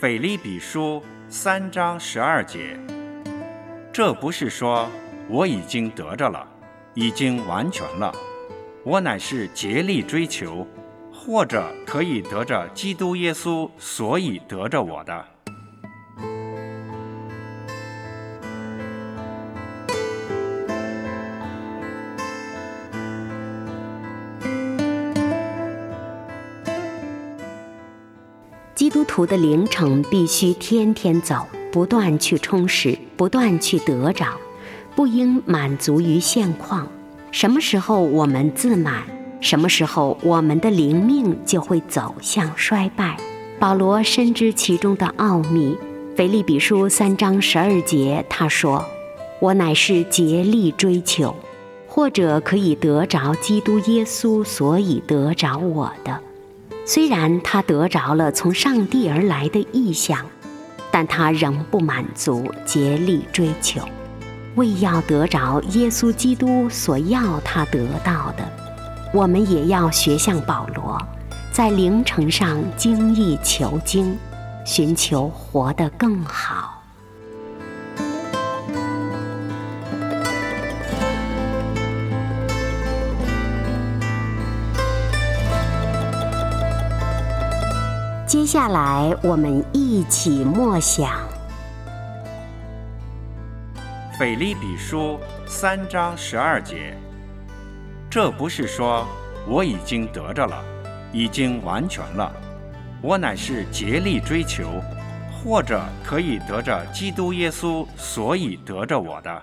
腓利比书三章十二节，这不是说我已经得着了，已经完全了，我乃是竭力追求，或者可以得着基督耶稣，所以得着我的。基督徒的灵程必须天天走，不断去充实，不断去得着，不应满足于现况。什么时候我们自满，什么时候我们的灵命就会走向衰败。保罗深知其中的奥秘，《腓立比书》三章十二节，他说：“我乃是竭力追求，或者可以得着基督耶稣，所以得着我的。”虽然他得着了从上帝而来的意象，但他仍不满足，竭力追求，为要得着耶稣基督所要他得到的。我们也要学像保罗，在灵程上精益求精，寻求活得更好。接下来，我们一起默想《腓立比书》三章十二节。这不是说我已经得着了，已经完全了，我乃是竭力追求，或者可以得着基督耶稣，所以得着我的。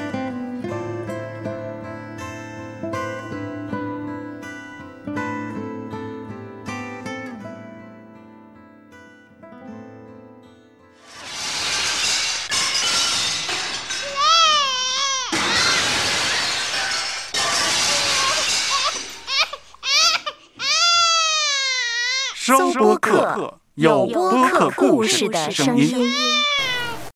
收播客，有播客故事的声音。